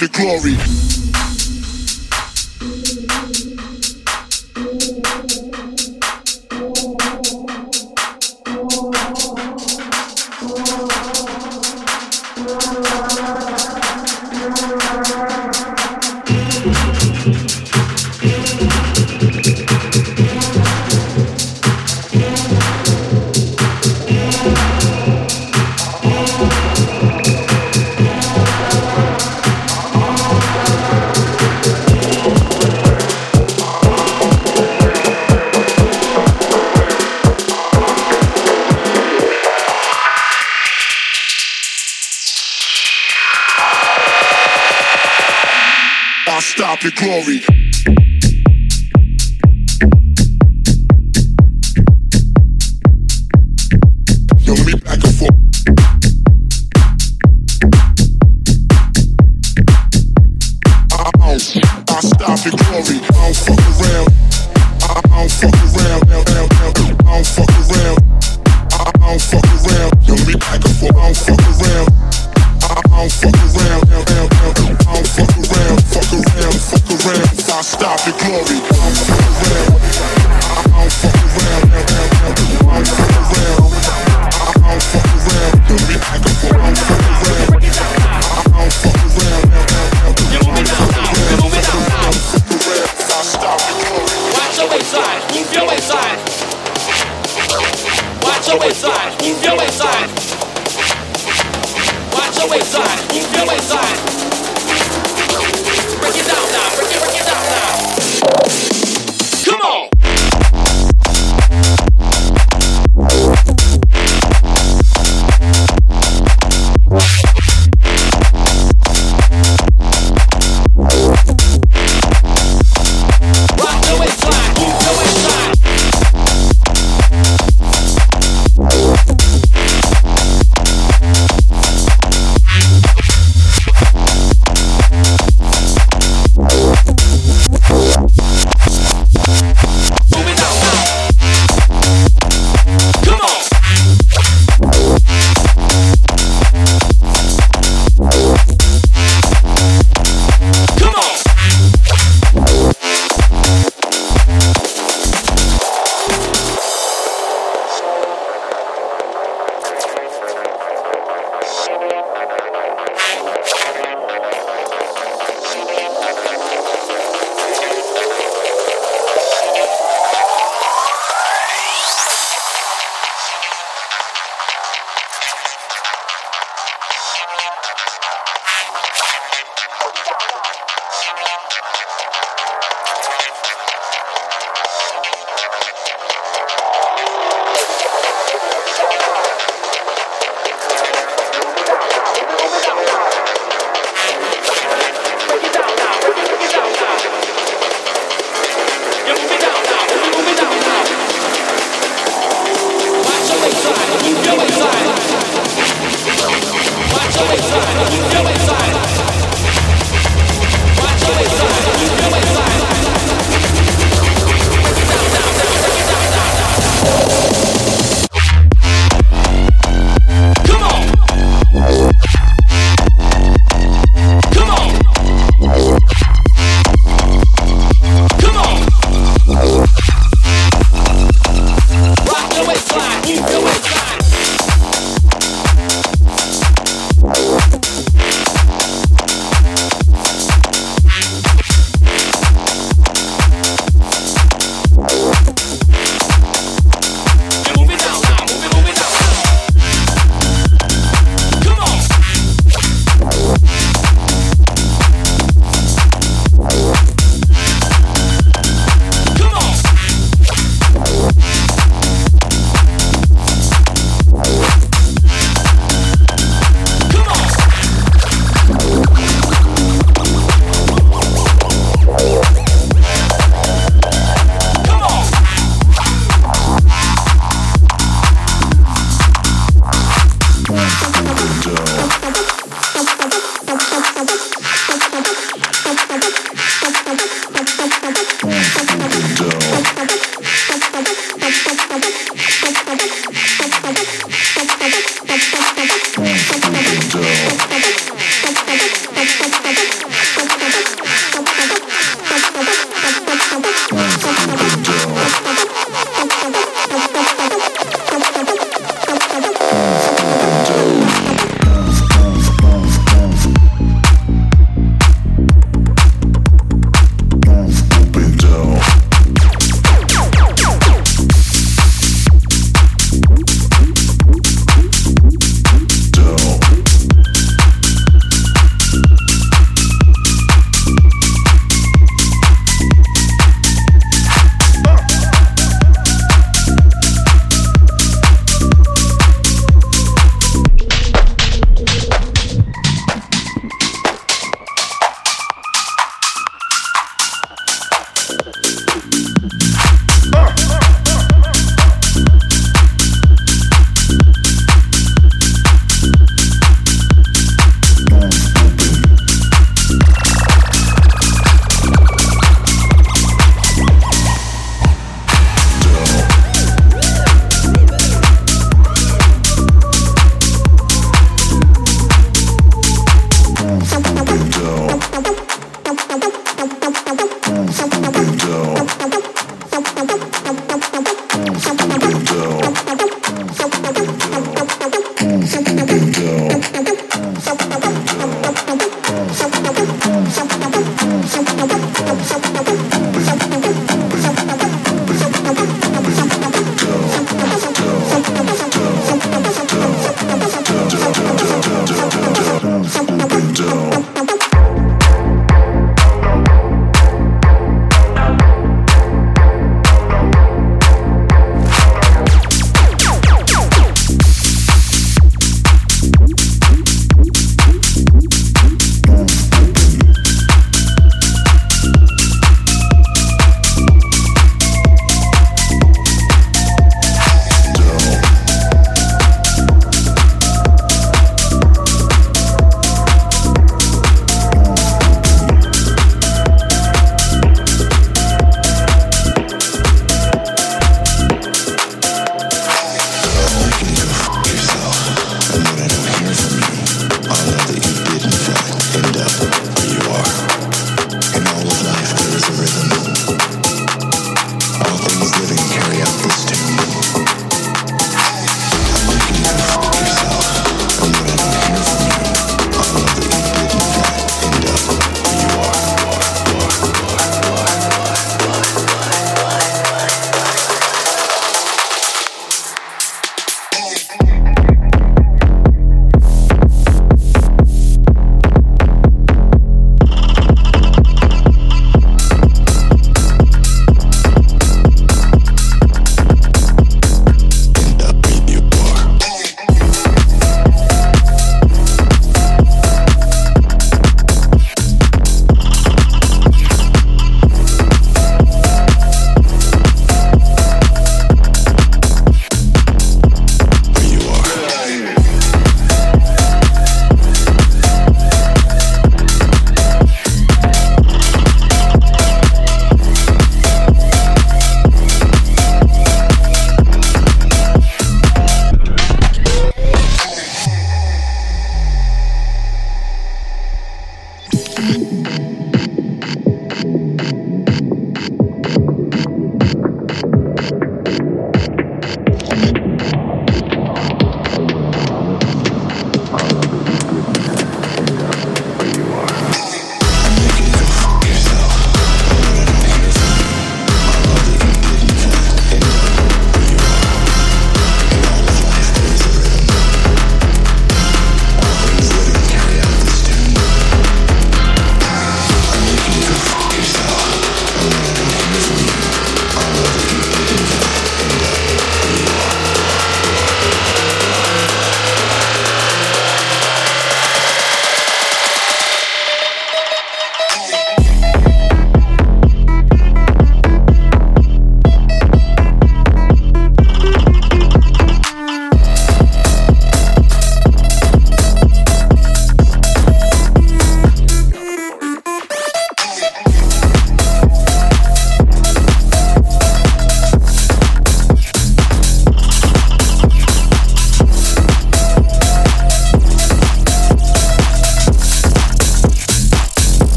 your glory.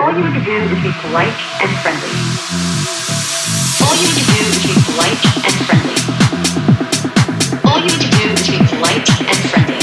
All you need to do is be polite and friendly. All you need to do is be polite and friendly. All you need to do is be polite and friendly.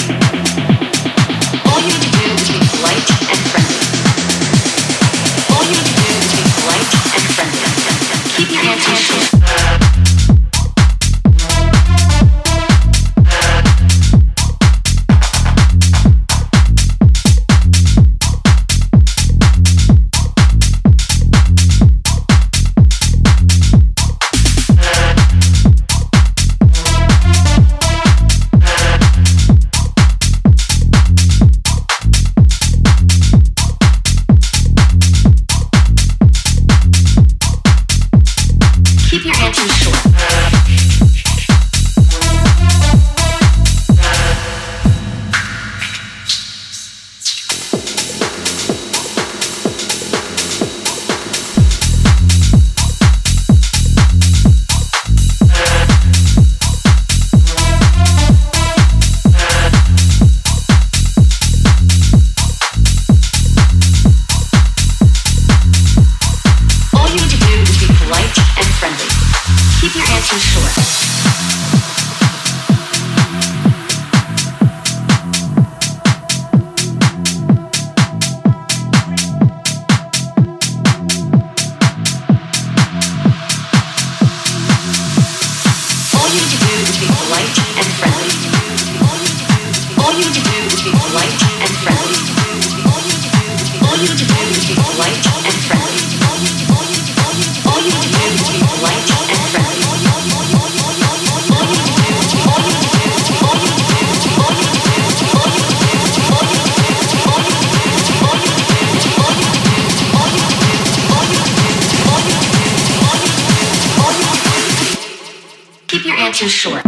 Just.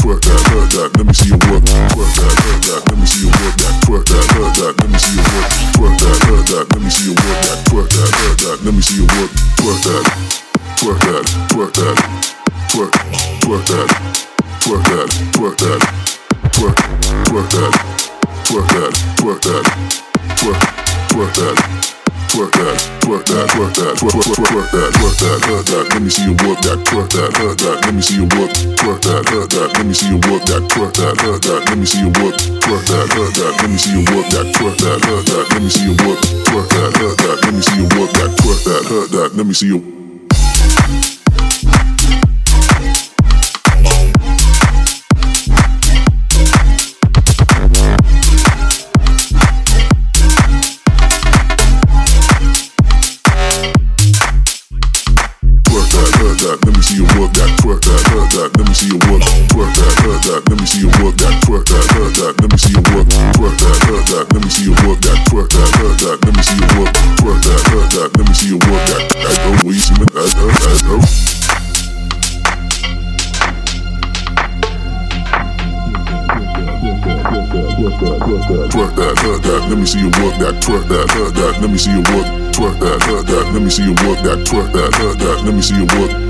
Twerk that, hurt that, let me see you work. me see you work that twerk that hurt that. Let me see you work twerk that hurt that. Let me see you work that twerk that hurt that. Let me see you work twerk that hurt that. Let me see you work that twerk that hurt that. Let me see you work twerk that hurt that. Let me see you work that twerk that hurt that. Let me see you. work that, twerk that, twerk, that. Let me see you work, twerk that, twerk that. Let me see you work that, twerk that, twerk, that. Let me see you work, twerk that, twerk that. Let me see you work that, twerk that, twerk, that. Let me see you work, twerk that, twerk that. Let me see you work that. I go, where you see me, I go, I go. Twerk that, twerk that, let me see you work that, twerk that, twerk that, let me see you work, twerk that, twerk that, let me see you work that, twerk that, twerk that, let me see you work.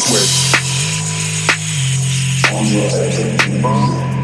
switch on your head.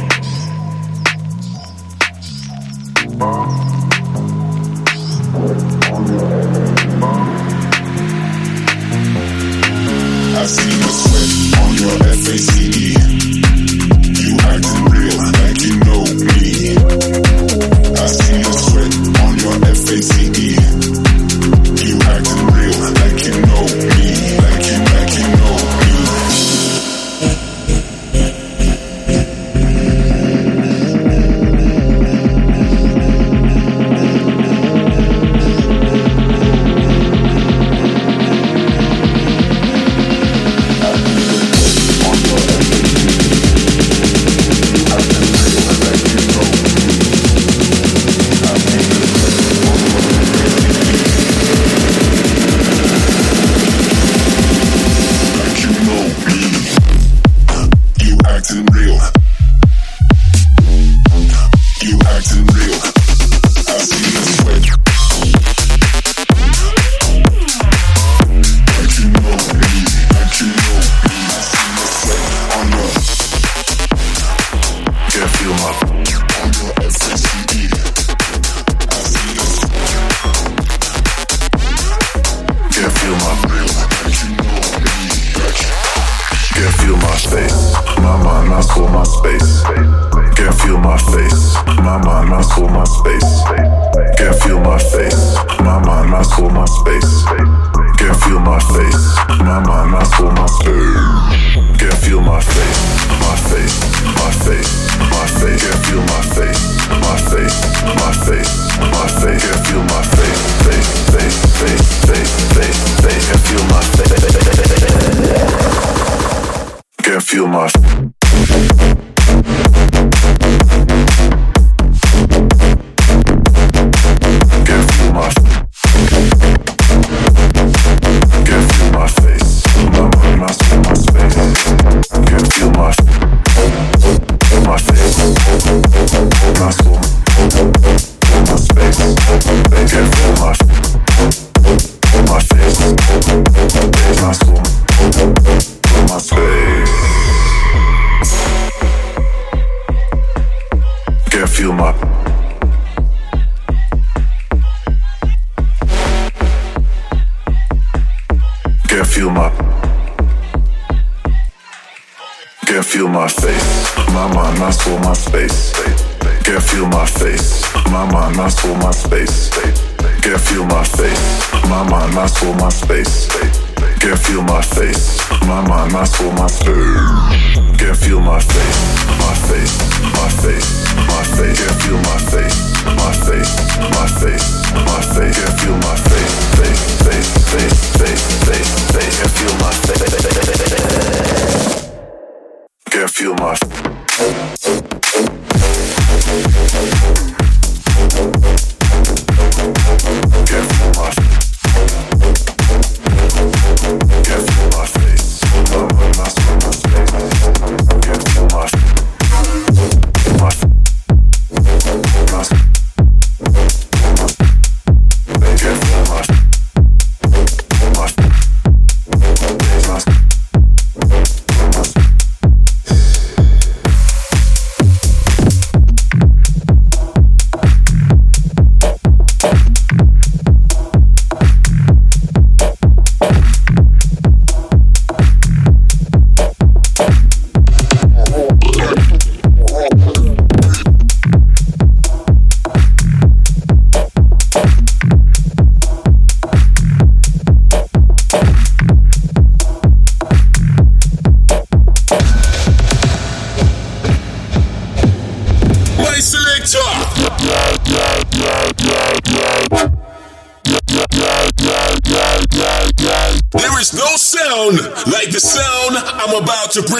my face, my face, my face.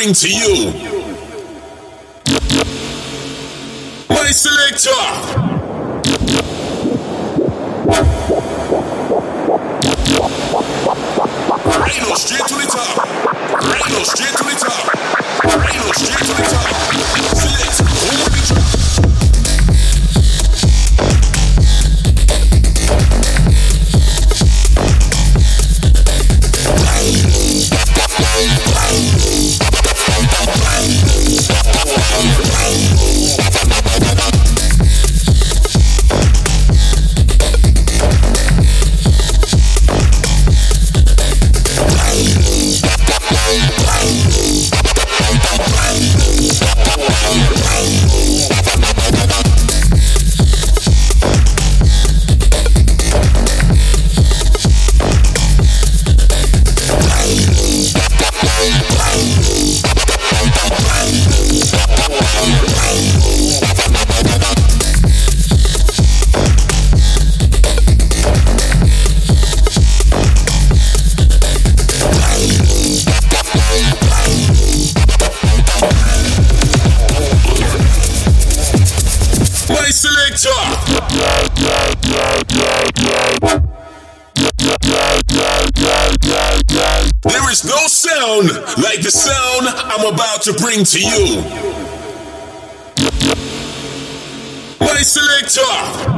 Bring to you. To bring to you. My selector.